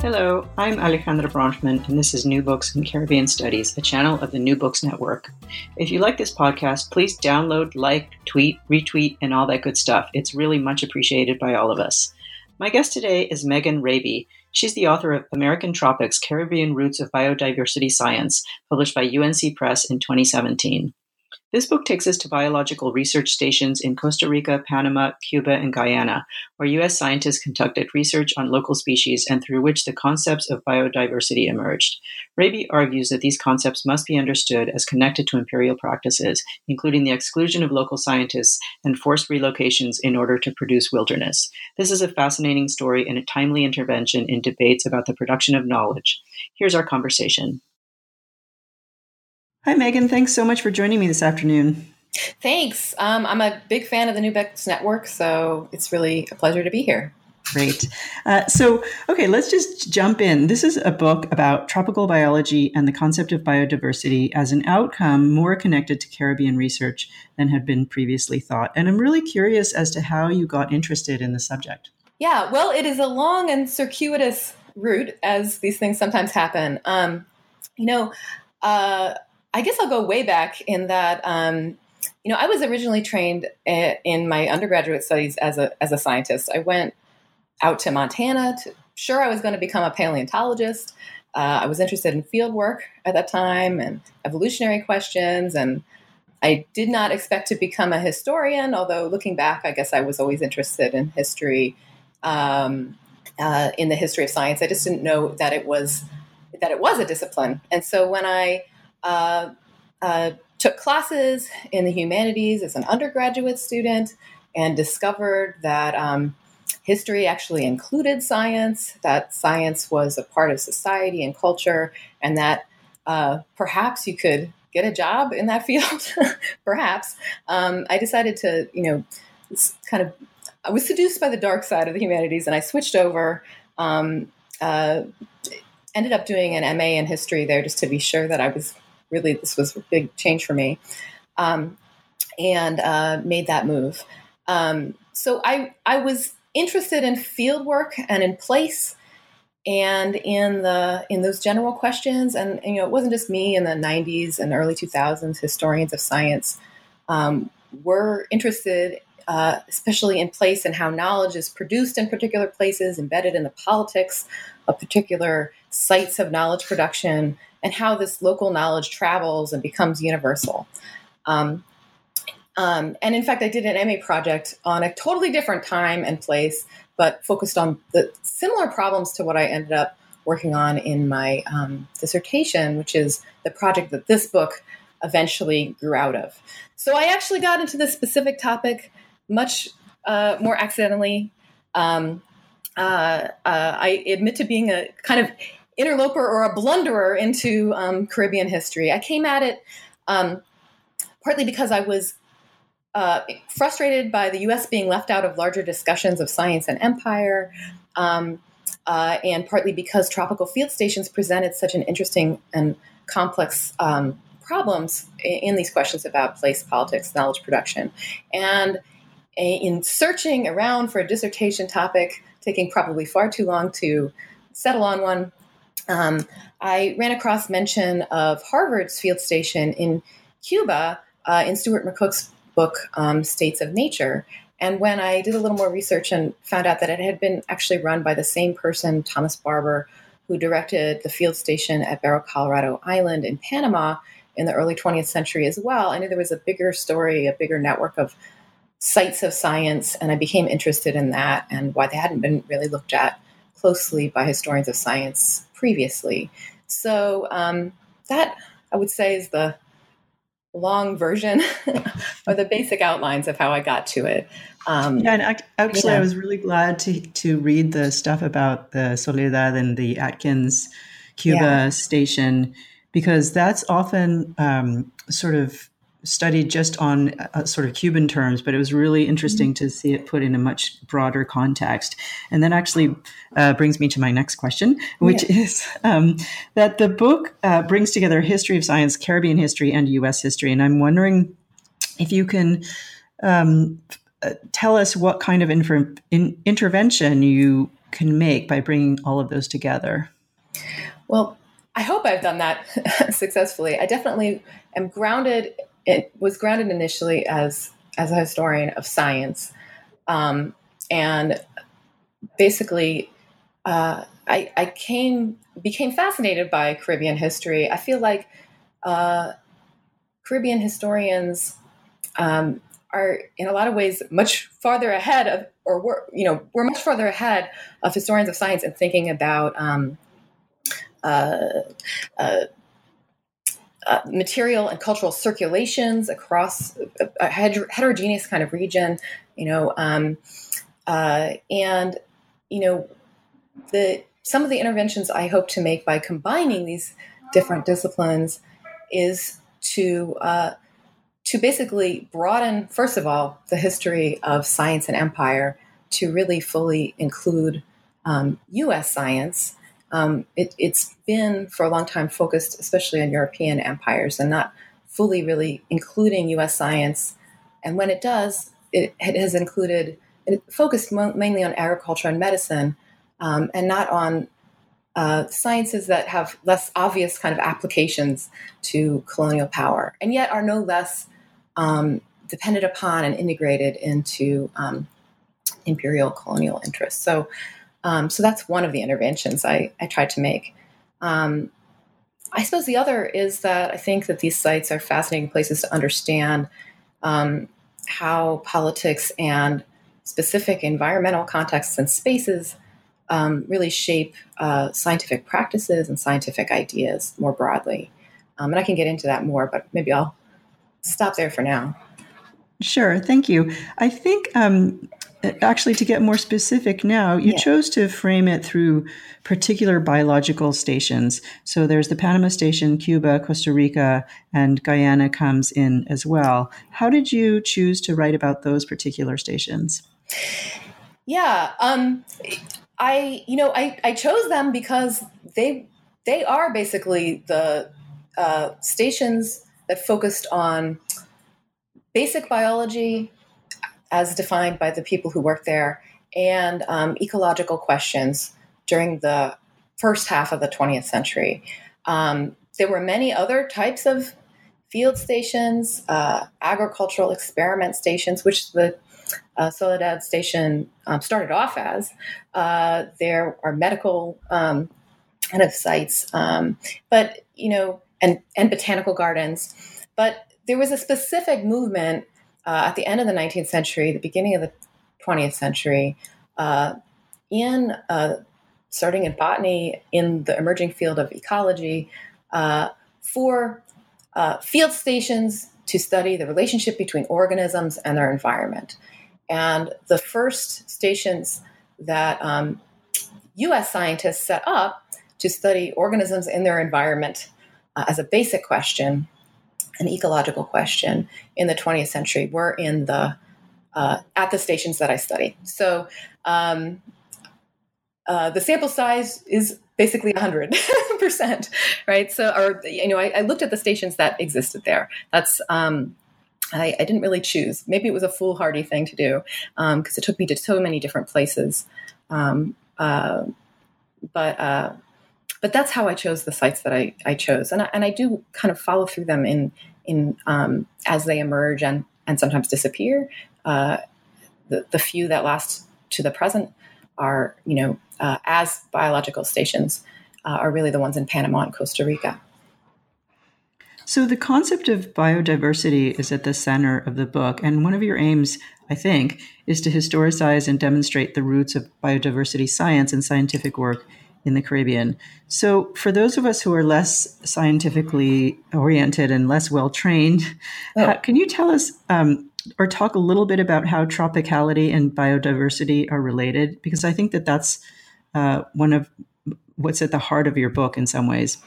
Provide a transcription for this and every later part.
Hello, I'm Alejandra Bronfman, and this is New Books in Caribbean Studies, a channel of the New Books Network. If you like this podcast, please download, like, tweet, retweet, and all that good stuff. It's really much appreciated by all of us. My guest today is Megan Raby. She's the author of American Tropics Caribbean Roots of Biodiversity Science, published by UNC Press in 2017. This book takes us to biological research stations in Costa Rica, Panama, Cuba, and Guyana, where U.S. scientists conducted research on local species and through which the concepts of biodiversity emerged. Raby argues that these concepts must be understood as connected to imperial practices, including the exclusion of local scientists and forced relocations in order to produce wilderness. This is a fascinating story and a timely intervention in debates about the production of knowledge. Here's our conversation. Hi, Megan. Thanks so much for joining me this afternoon. Thanks. Um, I'm a big fan of the New Books Network, so it's really a pleasure to be here. Great. Uh, so, okay, let's just jump in. This is a book about tropical biology and the concept of biodiversity as an outcome more connected to Caribbean research than had been previously thought. And I'm really curious as to how you got interested in the subject. Yeah, well, it is a long and circuitous route, as these things sometimes happen. Um, you know, uh, I guess I'll go way back in that. Um, you know, I was originally trained in my undergraduate studies as a as a scientist. I went out to Montana. To, sure, I was going to become a paleontologist. Uh, I was interested in field work at that time and evolutionary questions, and I did not expect to become a historian. Although looking back, I guess I was always interested in history, um, uh, in the history of science. I just didn't know that it was that it was a discipline. And so when I uh, uh, took classes in the humanities as an undergraduate student and discovered that um, history actually included science, that science was a part of society and culture, and that uh, perhaps you could get a job in that field. perhaps um, I decided to, you know, kind of. I was seduced by the dark side of the humanities, and I switched over. Um, uh, ended up doing an MA in history there just to be sure that I was really this was a big change for me, um, and uh, made that move. Um, so I I was interested in field work and in place and in the in those general questions and, and, you know it wasn't just me in the 90s and early 2000s historians of science um, were interested uh, especially in place and how knowledge is produced in particular places embedded in the politics of particular sites of knowledge production and how this local knowledge travels and becomes universal. Um, um, and in fact, I did an MA project on a totally different time and place, but focused on the similar problems to what I ended up working on in my um, dissertation, which is the project that this book eventually grew out of. So I actually got into this specific topic much uh, more accidentally. Um, uh, uh, I admit to being a kind of interloper or a blunderer into um, Caribbean history. I came at it um, partly because I was uh, frustrated by the U.S. being left out of larger discussions of science and empire, um, uh, and partly because tropical field stations presented such an interesting and complex um, problems in, in these questions about place politics, knowledge production, and in searching around for a dissertation topic, taking probably far too long to settle on one, um, I ran across mention of Harvard's field station in Cuba uh, in Stuart McCook's book, um, States of Nature. And when I did a little more research and found out that it had been actually run by the same person, Thomas Barbour, who directed the field station at Barro Colorado Island in Panama in the early 20th century as well, I knew there was a bigger story, a bigger network of sites of science, and I became interested in that and why they hadn't been really looked at closely by historians of science previously. So um, that I would say is the long version or the basic outlines of how I got to it. Um, yeah, and actually, yeah. I was really glad to to read the stuff about the Soledad and the Atkins Cuba yeah. station because that's often um, sort of studied just on uh, sort of Cuban terms, but it was really interesting to see it put in a much broader context. And that actually uh, brings me to my next question, which is um, that the book uh, brings together history of science, Caribbean history, and U.S. history. And I'm wondering if you can um, uh, tell us what kind of infer- in- intervention you can make by bringing all of those together? Well, I hope I've done that successfully. I definitely am grounded. It was grounded initially as as a historian of science, um, and basically, uh, I, I, came became fascinated by Caribbean history. I feel like uh, Caribbean historians um, are, in a lot of ways, much farther ahead of, or we're, you know, we're much farther ahead of historians of science in thinking about. Um, uh, uh, material and cultural circulations across a heterogeneous kind of region, you know, um, uh, and you know, the some of the interventions I hope to make by combining these different disciplines is to uh, to basically broaden, first of all, the history of science and empire to really fully include um, U.S. science um, it, has been for a long time focused especially on European empires and not fully really including US science. And when it does, it, it has included, it focused mo- mainly on agriculture and medicine um, and not on uh, sciences that have less obvious kind of applications to colonial power and yet are no less um, dependent upon and integrated into um, imperial colonial interests. So um, so that's one of the interventions I, I tried to make. Um, I suppose the other is that I think that these sites are fascinating places to understand um, how politics and specific environmental contexts and spaces um, really shape uh, scientific practices and scientific ideas more broadly. Um, and I can get into that more, but maybe I'll stop there for now. Sure, thank you. I think um, actually to get more specific now you yeah. chose to frame it through particular biological stations. So there's the panama station cuba costa rica and guyana comes in as well. How did you choose to write about those particular stations? Yeah um, i you know I, I chose them because they they are basically the uh, stations that focused on basic biology as defined by the people who work there, and um, ecological questions during the first half of the 20th century. Um, there were many other types of field stations, uh, agricultural experiment stations, which the uh, Soledad station um, started off as. Uh, there are medical um, kind of sites, um, but you know, and and botanical gardens. But there was a specific movement uh, at the end of the 19th century, the beginning of the 20th century, uh, in uh, starting in botany in the emerging field of ecology, uh, for uh, field stations to study the relationship between organisms and their environment. And the first stations that um, US scientists set up to study organisms in their environment uh, as a basic question an ecological question in the 20th century were in the uh, at the stations that I study. So um, uh, the sample size is basically 100 percent, right? So, or you know, I, I, looked at the stations that existed there. That's um, I, I, didn't really choose. Maybe it was a foolhardy thing to do because um, it took me to so many different places. Um, uh, but uh, but that's how I chose the sites that I, I chose, and I, and I do kind of follow through them in in um, as they emerge and and sometimes disappear. Uh, the, the few that last to the present are you know uh, as biological stations uh, are really the ones in Panama and Costa Rica. So the concept of biodiversity is at the center of the book, and one of your aims, I think, is to historicize and demonstrate the roots of biodiversity science and scientific work in the Caribbean. So, for those of us who are less scientifically oriented and less well trained, oh. can you tell us um, or talk a little bit about how tropicality and biodiversity are related? Because I think that that's uh, one of what's at the heart of your book in some ways.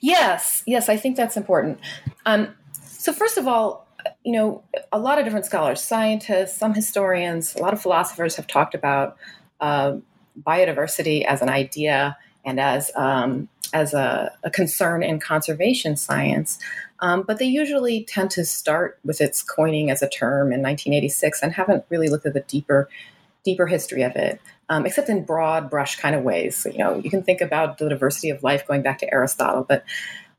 Yes, yes, I think that's important. Um, so, first of all, you know, a lot of different scholars, scientists, some historians, a lot of philosophers have talked about uh, biodiversity as an idea and as um, as a, a, concern in conservation science. Um, but they usually tend to start with its coining as a term in 1986 and haven't really looked at the deeper deeper history of it, um, except in broad brush kind of ways. So, you know, you can think about the diversity of life going back to Aristotle, but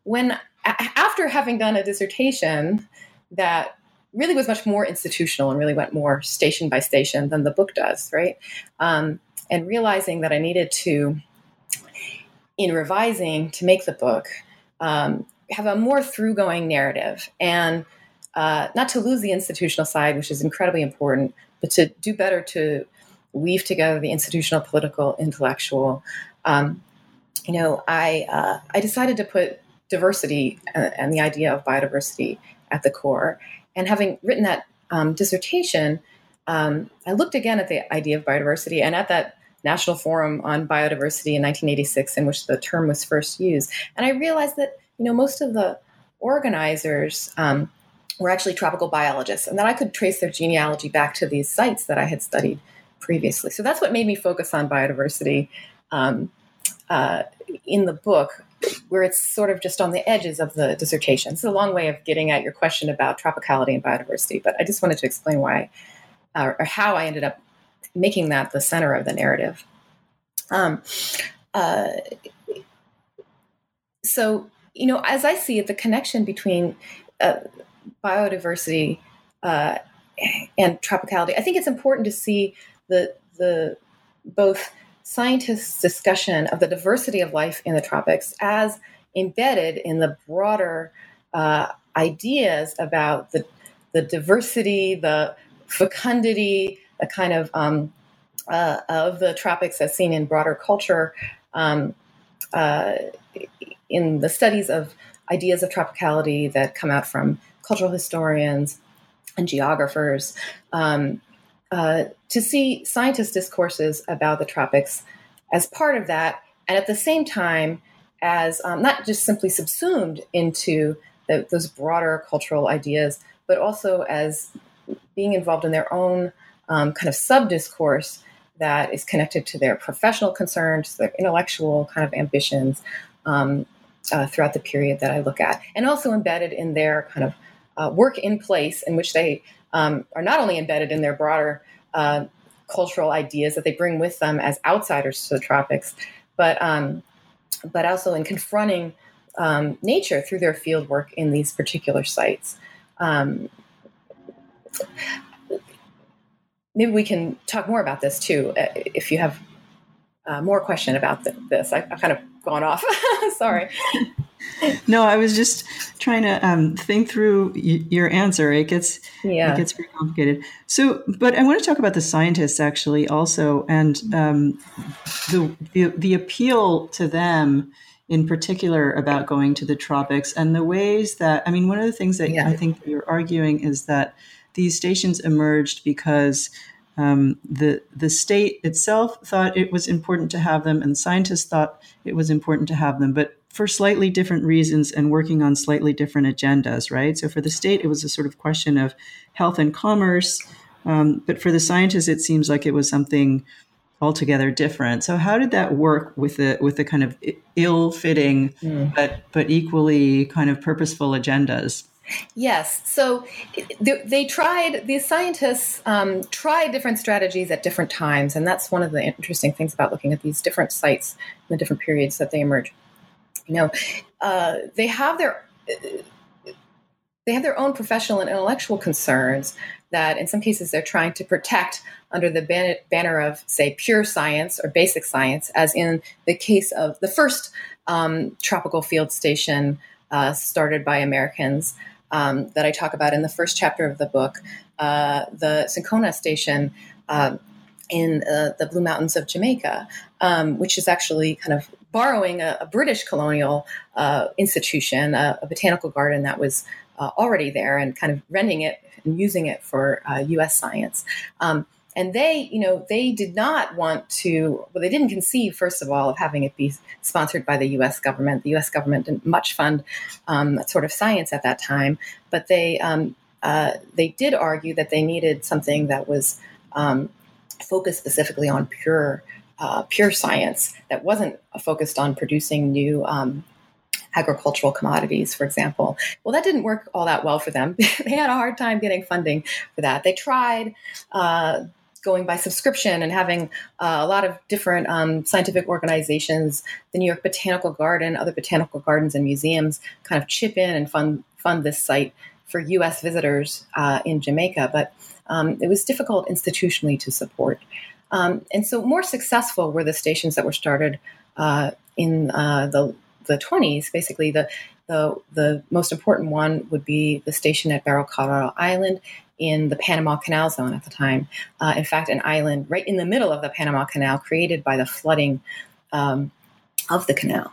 when after having done a dissertation that really was much more institutional and really went more station by station than the book does, right? Um, and realizing that I needed to, in revising to make the book, um, have a more through going narrative and uh, not to lose the institutional side, which is incredibly important, but to do better to weave together the institutional, political, intellectual. Um, you know, I uh, I decided to put diversity uh, and the idea of biodiversity at the core. And having written that um, dissertation, um, I looked again at the idea of biodiversity and at that National Forum on Biodiversity in 1986, in which the term was first used. And I realized that you know most of the organizers um, were actually tropical biologists, and that I could trace their genealogy back to these sites that I had studied previously. So that's what made me focus on biodiversity um, uh, in the book where it's sort of just on the edges of the dissertation. It's a long way of getting at your question about tropicality and biodiversity, but I just wanted to explain why uh, or how I ended up making that the center of the narrative. Um, uh, so, you know, as I see it, the connection between uh, biodiversity uh, and tropicality, I think it's important to see the the both scientists' discussion of the diversity of life in the tropics as embedded in the broader uh, ideas about the, the diversity, the fecundity, the kind of um, uh, of the tropics as seen in broader culture, um, uh, in the studies of ideas of tropicality that come out from cultural historians and geographers. Um, uh, to see scientist discourses about the tropics as part of that, and at the same time, as um, not just simply subsumed into the, those broader cultural ideas, but also as being involved in their own um, kind of sub discourse that is connected to their professional concerns, their intellectual kind of ambitions um, uh, throughout the period that I look at, and also embedded in their kind of uh, work in place in which they um, are not only embedded in their broader uh, cultural ideas that they bring with them as outsiders to the tropics, but um, but also in confronting um, nature through their field work in these particular sites. Um, maybe we can talk more about this too, uh, if you have uh, more question about this. I, have kind of gone off. Sorry. no, I was just trying to um, think through y- your answer. It gets yeah. it gets very complicated. So, but I want to talk about the scientists actually also, and um, the, the the appeal to them in particular about going to the tropics and the ways that I mean, one of the things that yeah. I think you're arguing is that these stations emerged because um, the the state itself thought it was important to have them, and scientists thought it was important to have them, but for slightly different reasons and working on slightly different agendas, right? So for the state, it was a sort of question of health and commerce, um, but for the scientists, it seems like it was something altogether different. So how did that work with the with the kind of ill-fitting mm. but but equally kind of purposeful agendas? Yes. So they, tried, these scientists um, tried different strategies at different times. And that's one of the interesting things about looking at these different sites and the different periods that they emerge. You know, uh, they have their. they have their own professional and intellectual concerns that in some cases they're trying to protect under the ban- banner of, say, pure science or basic science, as in the case of the first um, tropical field station uh, started by Americans um, that I talk about in the first chapter of the book, uh, the Cinchona Station uh, in uh, the Blue Mountains of Jamaica, um, which is actually kind of borrowing a, a British colonial uh, institution, a, a, botanical garden that was uh, already there, and kind of renting it and using it for U.S. Uh, science. Um, and they you know they did not want to well they didn't conceive first of all of having it be sponsored by the us government the us government didn't much fund um, sort of science at that time but they um, uh, they did argue that they needed something that was um, focused specifically on pure uh, pure science that wasn't focused on producing new um, agricultural commodities, for example. Well, that didn't work all that well for them. they had a hard time getting funding for that. They tried. Uh, going by subscription and having uh, a lot of different um, scientific organizations, the New York Botanical Garden, other botanical gardens and museums, kind of chip in and fund fund this site for U.S. visitors uh, in Jamaica. But um, it was difficult institutionally to support. Um, and so, more successful were the stations that were started uh, in uh, the the 20s. Basically, the the the most important one would be the station at Barro Colorado Island in the Panama Canal Zone at the time. Uh, in fact, an island right in the middle of the Panama Canal created by the flooding um, of the canal.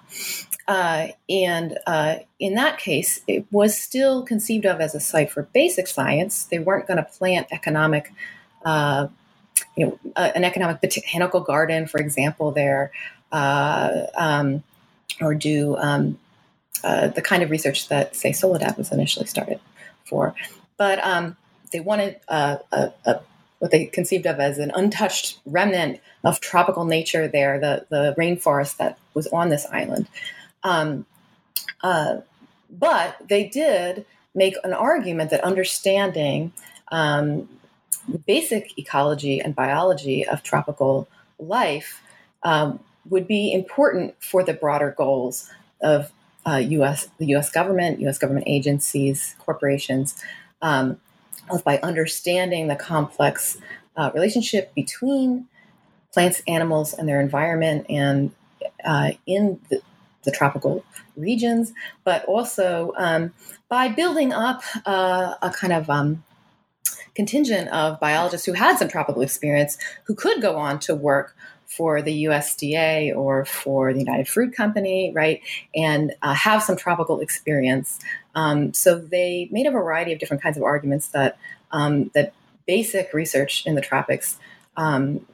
Uh, and uh, in that case, it was still conceived of as a site for basic science. They weren't going to plant economic, uh, you know, uh, an economic botanical garden, for example, there, uh, um, or do um, uh, the kind of research that, say, Soledad was initially started for. But um, they wanted a, a, a, what they conceived of as an untouched remnant of tropical nature there, the, the rainforest that was on this island. Um, uh, but they did make an argument that understanding um, basic ecology and biology of tropical life um, would be important for the broader goals of uh, U.S. the U.S. government, U.S. government agencies, corporations, um, by understanding the complex uh, relationship between plants, animals, and their environment, and uh, in the, the, tropical regions, but also um, by building up uh, a kind of um, contingent of biologists who had some tropical experience who could go on to work for the USDA or for the United Fruit Company, right, and uh, have some tropical experience. Um, so they made a variety of different kinds of arguments that um, that basic research in the tropics um,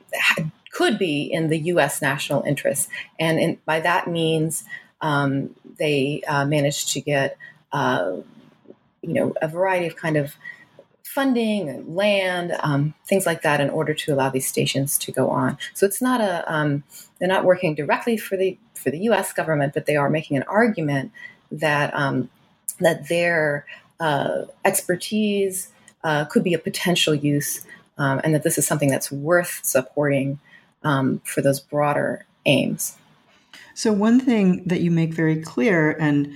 could be in the U.S. national interest, and in, by that means um, they uh, managed to get uh, you know a variety of kind of funding, land, um, things like that, in order to allow these stations to go on. So it's not a um, they're not working directly for the for the U.S. government, but they are making an argument that um, that their uh, expertise uh, could be a potential use, um, and that this is something that's worth supporting um, for those broader aims. So one thing that you make very clear, and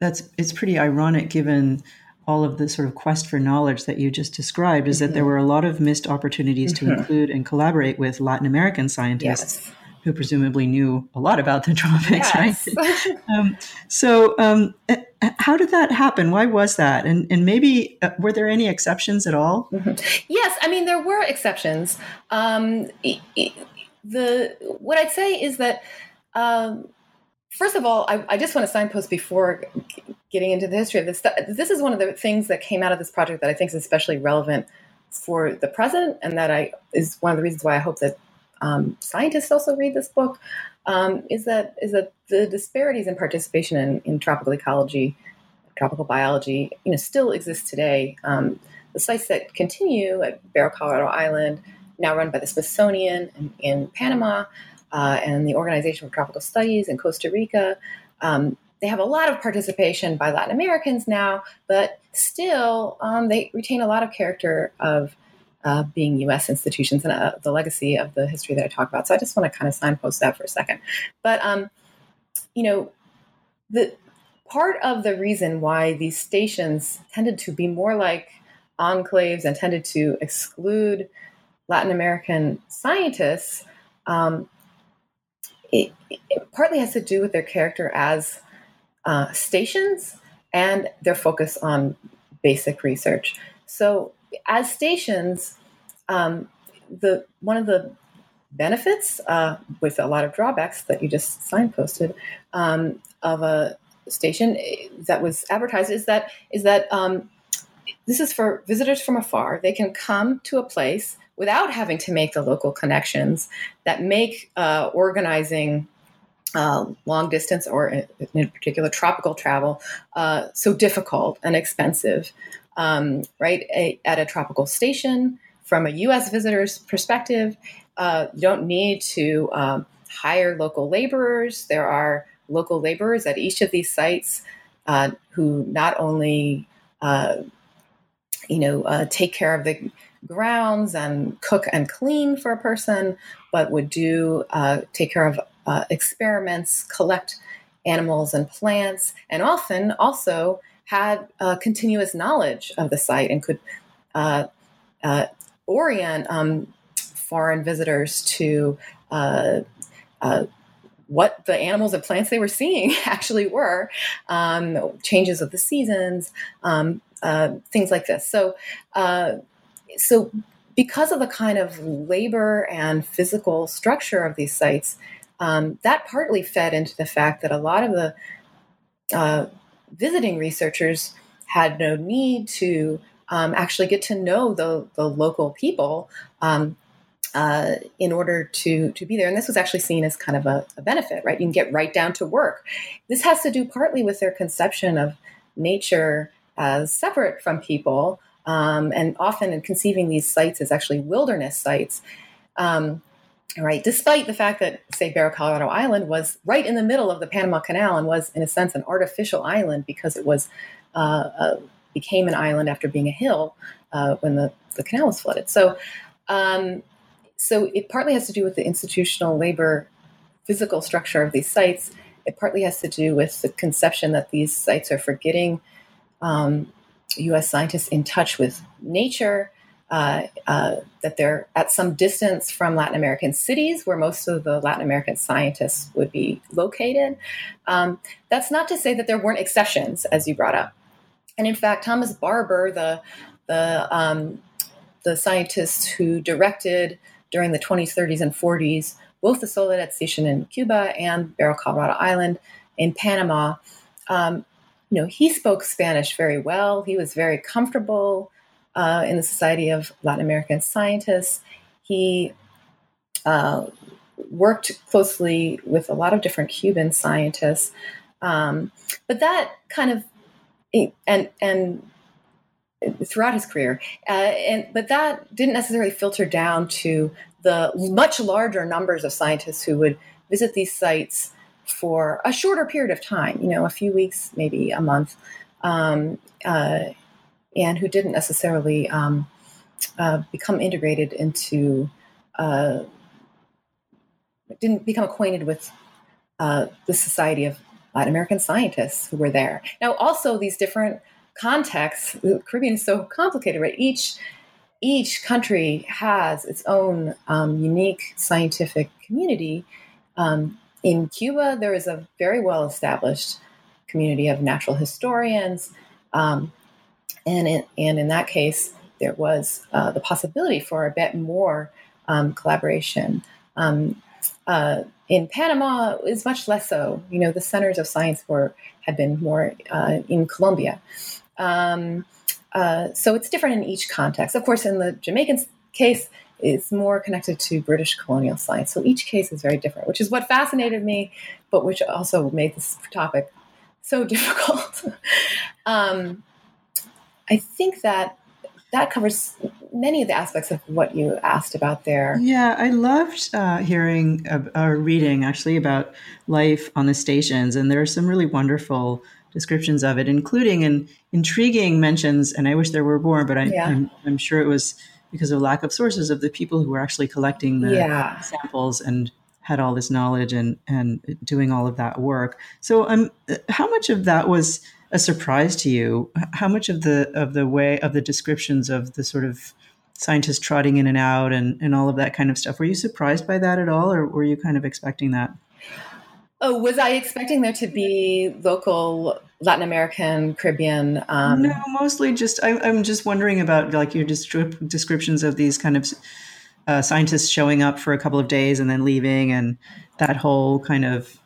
that's it's pretty ironic given all of the sort of quest for knowledge that you just described is mm-hmm. that there mm-hmm. were a lot of missed opportunities mm-hmm. to include and collaborate with Latin American scientists yes. who presumably knew a lot about the tropics, yes. right? um, so, um, how did that happen? Why was that? And and maybe uh, were there any exceptions at all? Mm-hmm. Yes, I mean there were exceptions. Um, the what I'd say is that. Um, first of all, I, I, just want to signpost before getting into the history of this. This is one of the things that came out of this project that I think is especially relevant for the present, and that I is one of the reasons why I hope that um, scientists also read this book. Um, is that is that the disparities in participation in, in, tropical ecology, tropical biology, you know, still exist today. Um, the sites that continue at Barro Colorado Island, now run by the Smithsonian in, in Panama, uh, and the Organization for Tropical Studies in Costa Rica. Um, they have a lot of participation by Latin Americans now, but still um, they retain a lot of character of uh, being U.S. institutions and uh, the legacy of the history that I talk about. So I just want to kind of signpost that for a second. But um, you know, the part of the reason why these stations tended to be more like enclaves and tended to exclude Latin American scientists um, it, it, partly has to do with their character as uh, stations and their focus on basic research. So, as stations, um, the one of the benefits, uh, with a lot of drawbacks that you just signposted, um, of a station that was advertised is that is that um, this is for visitors from afar. They can come to a place without having to make the local connections that make uh, organizing uh, long distance or in particular tropical travel uh, so difficult and expensive. Um, right a, at a tropical station, from a U.S. visitor's perspective, uh, you don't need to um, hire local laborers. There are local laborers at each of these sites uh, who not only uh, you know, uh, take care of the grounds and cook and clean for a person, but would do take care of uh, experiments, collect animals and plants, and often also had uh, continuous knowledge of the site and could uh, uh, orient um, foreign visitors to uh, what the animals and plants they were seeing actually were, um, changes of the seasons, um, uh, things like this. So, uh, so because of the kind of labor and physical structure of these sites, um, that partly fed into the fact that a lot of the uh, visiting researchers had no need to um, actually get to know the, the local people um, uh, in order to to be there. And this was actually seen as kind of a, a, benefit, right? You can get right down to work. This has to do partly with their conception of nature as separate from people, um, and often in conceiving these sites as actually wilderness sites. Um, right, despite the fact that, say, Barro Colorado Island was right in the middle of the Panama Canal and was, in a sense, an artificial island because it was uh, uh, became an island after being a hill uh, when the, the canal was flooded. So, um, so it partly has to do with the institutional labor physical structure of these sites. It partly has to do with the conception that these sites are for getting um, U.S. scientists in touch with nature, uh, uh, that they're at some distance from Latin American cities where most of the Latin American scientists would be located. Um, that's not to say that there weren't exceptions, as you brought up. And in fact, Thomas Barbour, the the um, the scientist who directed during the 20s, 30s, and 40s, both the Soledad Station in Cuba and Barro Colorado Island in Panama. Um, you know, he spoke Spanish very well. He was very comfortable uh, in the Society of Latin American Scientists. He uh, worked closely with a lot of different Cuban scientists, um, but that kind of and and throughout his career. Uh, and but that didn't necessarily filter down to the much larger numbers of scientists who would visit these sites for a shorter period of time, you know, a few weeks, maybe a month, um, uh, and who didn't necessarily um, uh, become integrated into, uh, didn't become acquainted with uh, the Society of Latin American Scientists who were there. Now, also these different contexts, the Caribbean is so complicated, right? Each each country has its own um, unique scientific community. Um, in Cuba, there is a very well established community of natural historians, um, and in, and in that case, there was uh, the possibility for a bit more um, collaboration. Um, uh, in Panama, is much less so. You know, the centers of science were had been more uh, in Colombia. Um, uh, so it's different in each context. Of course, in the Jamaican case, it's more connected to British colonial science. So each case is very different, which is what fascinated me, but which also made this topic so difficult. I think that that covers many of the aspects of what you asked about there. Yeah, I loved uh, hearing or reading actually about life on the stations, and there are some really wonderful descriptions of it, including an intriguing mentions, and I wish there were more, but I, am I'm sure it was because of lack of sources of the people who were actually collecting the yeah. samples and had all this knowledge and and doing all of that work. So, um, how much of that was a surprise to you? How much of the of the way of the descriptions of the sort of scientists trotting in and out and, and all of that kind of stuff. Were you surprised by that at all, or were you kind of expecting that? Oh, was I expecting there to be local Latin American, Caribbean? Um... No, mostly just. I, am just wondering about like your descriptions of these kind of uh, scientists showing up for a couple of days and then leaving, and that whole kind of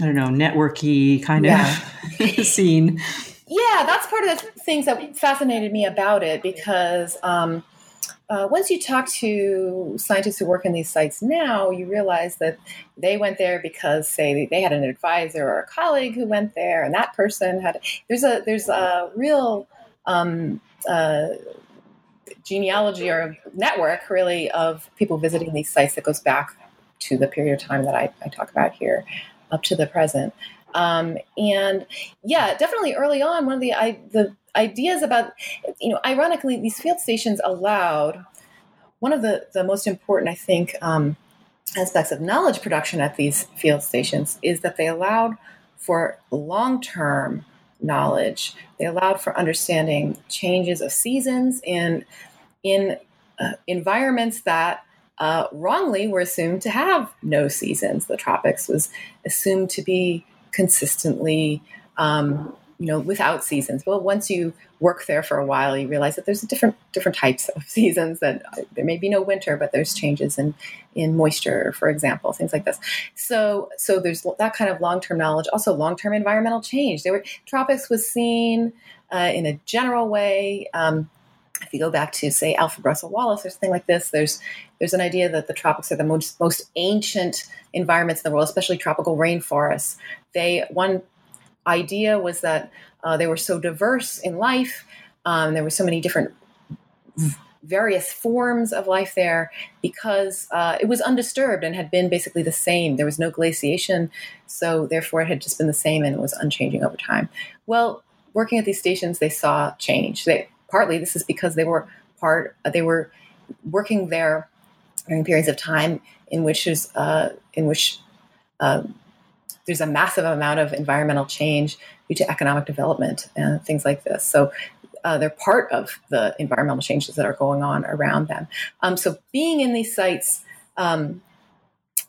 I don't know networky kind yeah. of scene. Yeah, that's part of the things that fascinated me about it because. Um, uh, once you talk to scientists who work in these sites now, you realize that they went there because, say, they had an advisor or a colleague who went there, and that person had. There's a there's a real um, uh, genealogy or network, really, of people visiting these sites that goes back to the period of time that I, I talk about here, up to the present. Um, and yeah, definitely early on, one of the I, the ideas about, you know, ironically, these field stations allowed one of the, the most important, I think, um, aspects of knowledge production at these field stations is that they allowed for long term knowledge. They allowed for understanding changes of seasons in in uh, environments that uh, wrongly were assumed to have no seasons. The tropics was assumed to be consistently um, you know without seasons. Well once you work there for a while you realize that there's different different types of seasons that uh, there may be no winter but there's changes in in moisture for example things like this. So so there's that kind of long-term knowledge also long-term environmental change. There were tropics was seen uh, in a general way um, if you go back to say Alfred Russel Wallace or something like this, there's there's an idea that the tropics are the most most ancient environments in the world, especially tropical rainforests. They one idea was that uh, they were so diverse in life. Um, there were so many different various forms of life there because uh, it was undisturbed and had been basically the same. There was no glaciation, so therefore it had just been the same and it was unchanging over time. Well, working at these stations, they saw change. They partly this is because they were part they were working there during periods of time in which is uh, in which uh, there's a massive amount of environmental change due to economic development and things like this. So uh, they're part of the environmental changes that are going on around them. Um, so being in these sites um,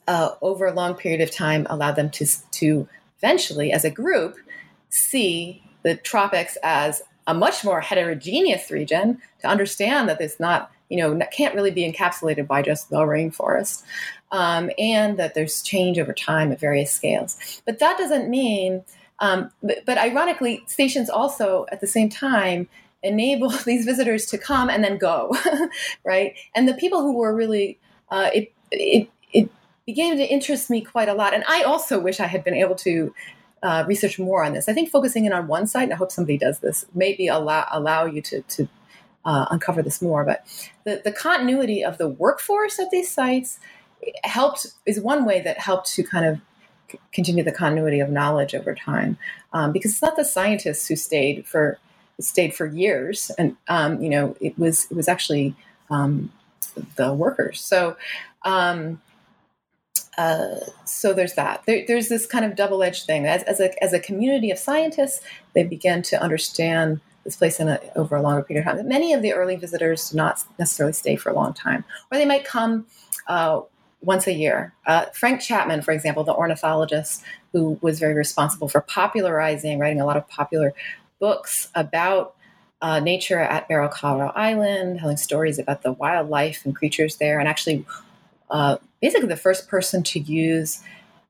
uh, over a long period of time allowed them to to eventually, as a group, see the tropics as a much more heterogeneous region to understand that it's not you know can't really be encapsulated by just the rainforest um, and that there's change over time at various scales. But that doesn't mean, um, but, but ironically, stations also at the same time enable these visitors to come and then go, right? And the people who were really, uh, it, it, it began to interest me quite a lot. And I also wish I had been able to uh, research more on this. I think focusing in on one site, and I hope somebody does this, maybe allow allow you to to uh, uncover this more. But the the continuity of the workforce at these sites helped is one way that helped to kind of continue the continuity of knowledge over time um, because it's not the scientists who stayed for stayed for years and um, you know it was it was actually um, the workers so um, uh, so there's that. There, there's this kind of double-edged thing. As, as, a, as a community of scientists they began to understand this place in a, over a longer period of time. Many of the early visitors do not necessarily stay for a long time. Or they might come uh, once a year. Uh, Frank Chapman, for example, the ornithologist who was very responsible for popularizing, writing a lot of popular books about uh, nature at Barro, Colorado Island, telling stories about the wildlife and creatures there, and actually, uh, basically, the first person to use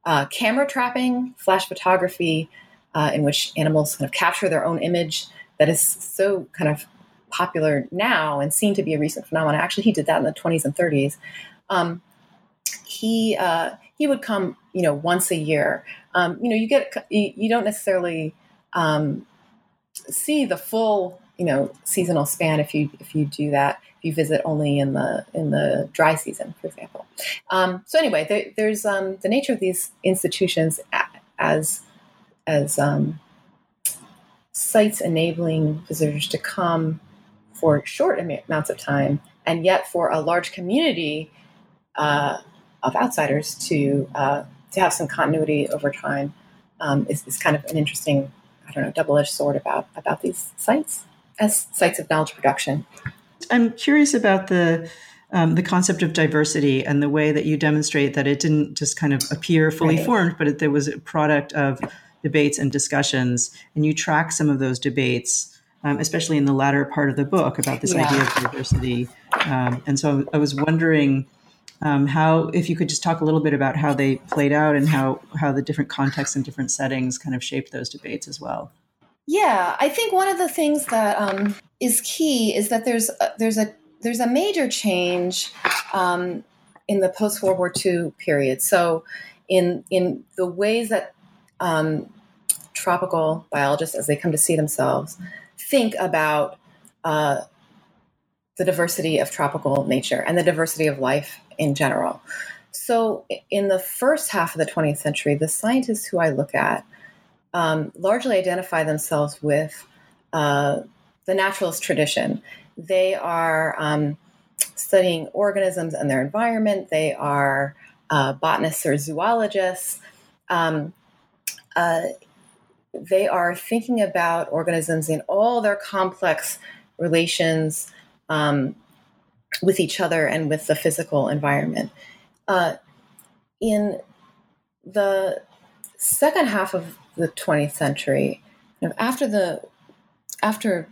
uh, camera trapping, flash photography, uh, in which animals kind of capture their own image. That is so kind of popular now and seen to be a recent phenomenon. Actually, he did that in the 20s and 30s. Um, he uh, he would come, you know, once a year. Um, you know, you get you, don't necessarily um, see the full, you know, seasonal span if you if you do that. If you visit only in the in the dry season, for example. Um, so anyway, there, there's um, the nature of these institutions as as um, sites enabling visitors to come for short amounts of time, and yet for a large community. Uh, of outsiders to uh, to have some continuity over time um, is, is kind of an interesting, I don't know, double edged sword about about these sites as sites of knowledge production. I'm curious about the um, the concept of diversity and the way that you demonstrate that it didn't just kind of appear fully right. formed, but it, there was a product of debates and discussions, and you track some of those debates, um, especially in the latter part of the book about this yeah. idea of diversity. Um, and so I was wondering um, how if you could just talk a little bit about how they played out and how how the different contexts and different settings kind of shaped those debates as well yeah i think one of the things that um, is key is that there's a, there's a there's a major change um, in the post world war ii period so in in the ways that um, tropical biologists as they come to see themselves think about uh, the diversity of tropical nature and the diversity of life in general. So, in the first half of the 20th century, the scientists who I look at um, largely identify themselves with uh, the naturalist tradition. They are um, studying organisms and their environment. They are uh, botanists or zoologists. Um, uh, they are thinking about organisms in all their complex relations um, with each other and with the physical environment. Uh, in the second half of the 20th century, after the after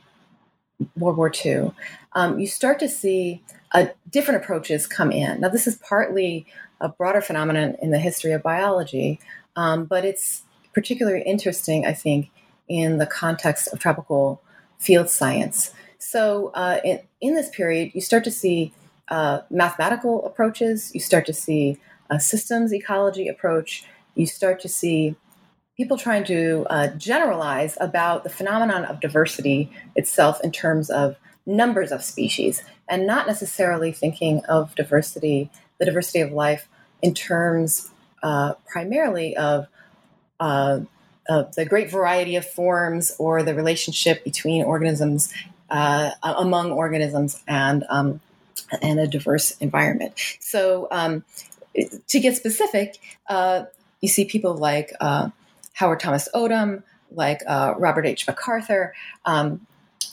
World War II, um, you start to see uh, different approaches come in. Now, this is partly a broader phenomenon in the history of biology, um, but it's particularly interesting, I think, in the context of tropical field science. So, uh, in, in, this period, you start to see uh, mathematical approaches, you start to see a systems ecology approach, you start to see people trying to uh, generalize about the phenomenon of diversity itself in terms of numbers of species and not necessarily thinking of diversity, the diversity of life, in terms uh, primarily of, uh, the great variety of forms or the relationship between organisms, uh, among organisms, and, um, and a diverse environment. So, um, to get specific, uh, you see people like uh, Howard Thomas Odum, like uh, Robert H. MacArthur, um,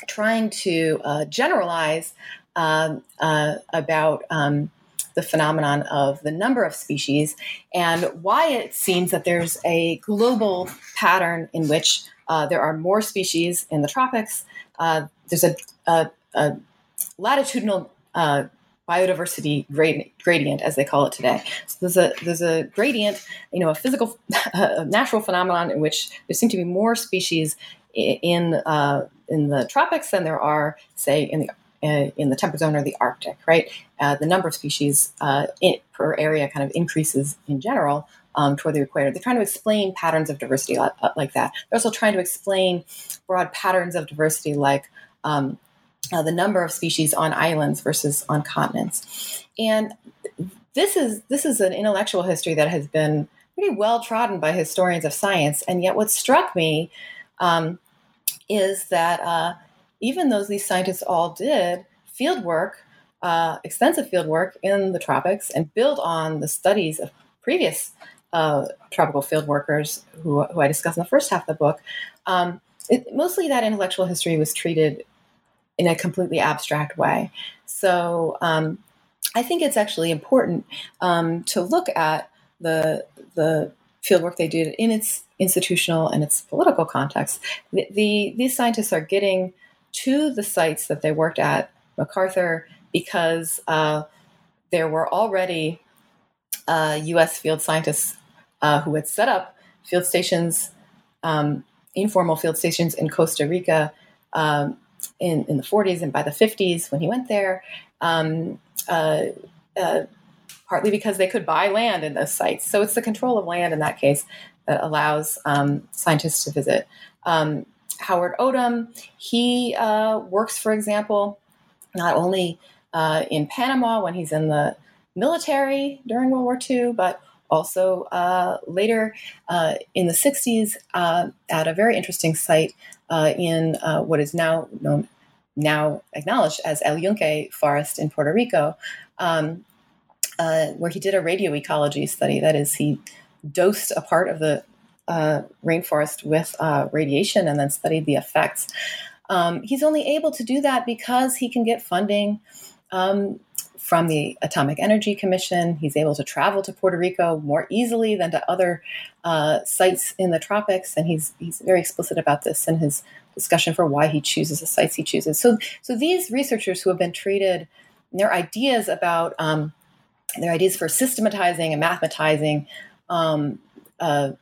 trying to uh, generalize um, uh, about um, the phenomenon of the number of species and why it seems that there's a global pattern in which uh, there are more species in the tropics. Uh, there's a, a, a latitudinal uh, biodiversity gradient, as they call it today. So there's a there's a gradient, you know, a physical, a natural phenomenon in which there seem to be more species in uh, in the tropics than there are, say, in the uh, in the temperate zone or the Arctic. Right, uh, the number of species uh, in, per area kind of increases in general. Um, toward the equator. They're trying to explain patterns of diversity like, like that. They're also trying to explain broad patterns of diversity like um, uh, the number of species on islands versus on continents. And this is this is an intellectual history that has been pretty well trodden by historians of science. And yet, what struck me um, is that uh, even though these scientists all did field work, uh, extensive field work in the tropics, and build on the studies of previous uh, tropical field workers who, who I discussed in the first half of the book, um, it, mostly that intellectual history was treated in a completely abstract way. So um, I think it's actually important um, to look at the the fieldwork they did in its institutional and its political context. The, the, these scientists are getting to the sites that they worked at, MacArthur, because uh, there were already uh, U.S. field scientists uh, who had set up field stations, um, informal field stations in Costa Rica um, in, in the 40s and by the 50s when he went there, um, uh, uh, partly because they could buy land in those sites. So it's the control of land in that case that allows um, scientists to visit. Um, Howard Odum, he uh, works, for example, not only uh, in Panama when he's in the military during World War II, but also uh, later uh, in the 60s uh, at a very interesting site uh, in uh, what is now known, now acknowledged as El Yunque Forest in Puerto Rico, um, where he did a radio ecology study. That is, he dosed a part of the rainforest with radiation and then studied the effects. Um, he's only able to do that because he can get funding um, from the Atomic Energy Commission. He's able to travel to Puerto Rico more easily than to other uh, sites in the tropics, and he's he's very explicit about this in his discussion for why he chooses the sites he chooses. So, so these researchers who have been treated, their ideas about um, their ideas for systematizing and mathematizing um, uh,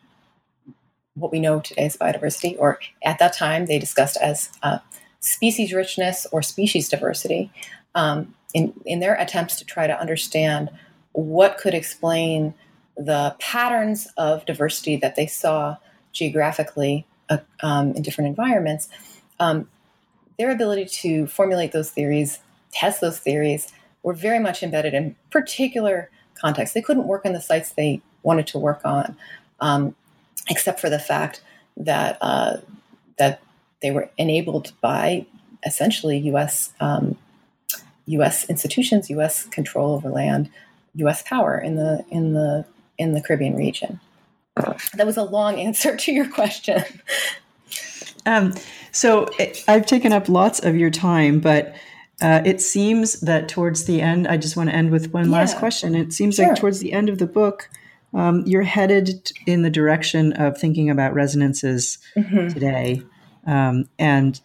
what we know today as biodiversity, or at that time they discussed as uh, species richness or species diversity. Um, in, in their attempts to try to understand what could explain the patterns of diversity that they saw geographically uh, um, in different environments, um, their ability to formulate those theories, test those theories, were very much embedded in particular contexts. They couldn't work on the sites they wanted to work on, um, except for the fact that uh, that they were enabled by essentially U.S. Um, U.S. institutions, U.S. control over land, U.S. power in the in the in the Caribbean region. That was a long answer to your question. Um, so I've taken up lots of your time, but uh, it seems that towards the end, I just want to end with one yeah. last question. It seems sure. like towards the end of the book, um, you're headed in the direction of thinking about resonances mm-hmm. today. Um, and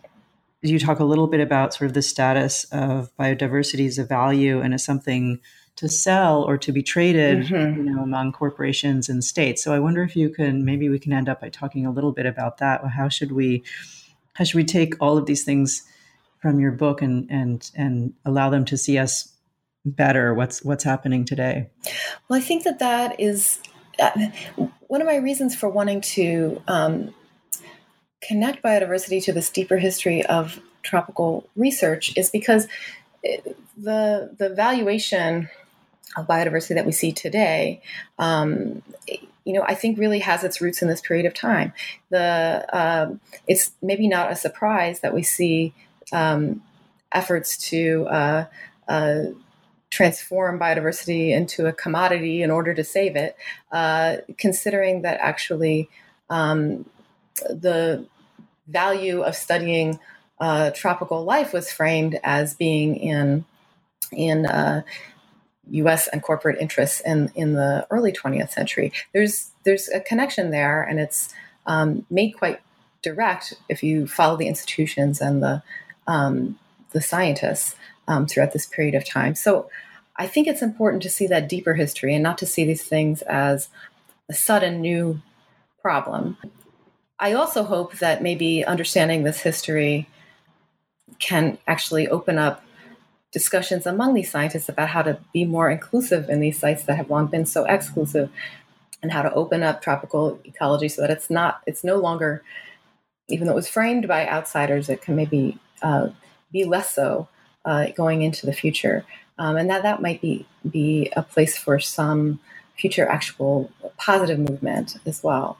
you talk a little bit about sort of the status of biodiversity as a value and as something to sell or to be traded mm-hmm. you know among corporations and states? So i wonder if you can maybe we can end up by talking a little bit about that. Or how should we how should we take all of these things from your book and and and allow them to see us better? What's what's happening today? Well i think that that is uh, one of my reasons for wanting to um, connect biodiversity to this deeper history of tropical research is because the the valuation of biodiversity that we see today, um, you know, I think really has its roots in this period of time. The um, it's maybe not a surprise that we see um, efforts to uh, uh, transform biodiversity into a commodity in order to save it, uh, considering that actually um, the value of studying uh, tropical life was framed as being in in uh, U.S. and corporate interests in in the early 20th century. There's there's a connection there, and it's um, made quite direct if you follow the institutions and the um, the scientists um, throughout this period of time. So I think it's important to see that deeper history and not to see these things as a sudden new problem. I also hope that maybe understanding this history can actually open up discussions among these scientists about how to be more inclusive in these sites that have long been so exclusive and how to open up tropical ecology so that it's not it's no longer even though it was framed by outsiders it can maybe uh, be less so uh, going into the future. Um, and that that might be be a place for some future actual positive movement as well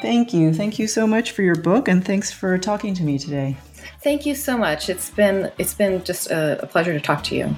thank you thank you so much for your book and thanks for talking to me today Thank you so much. It's been it's been just a, a pleasure to talk to you.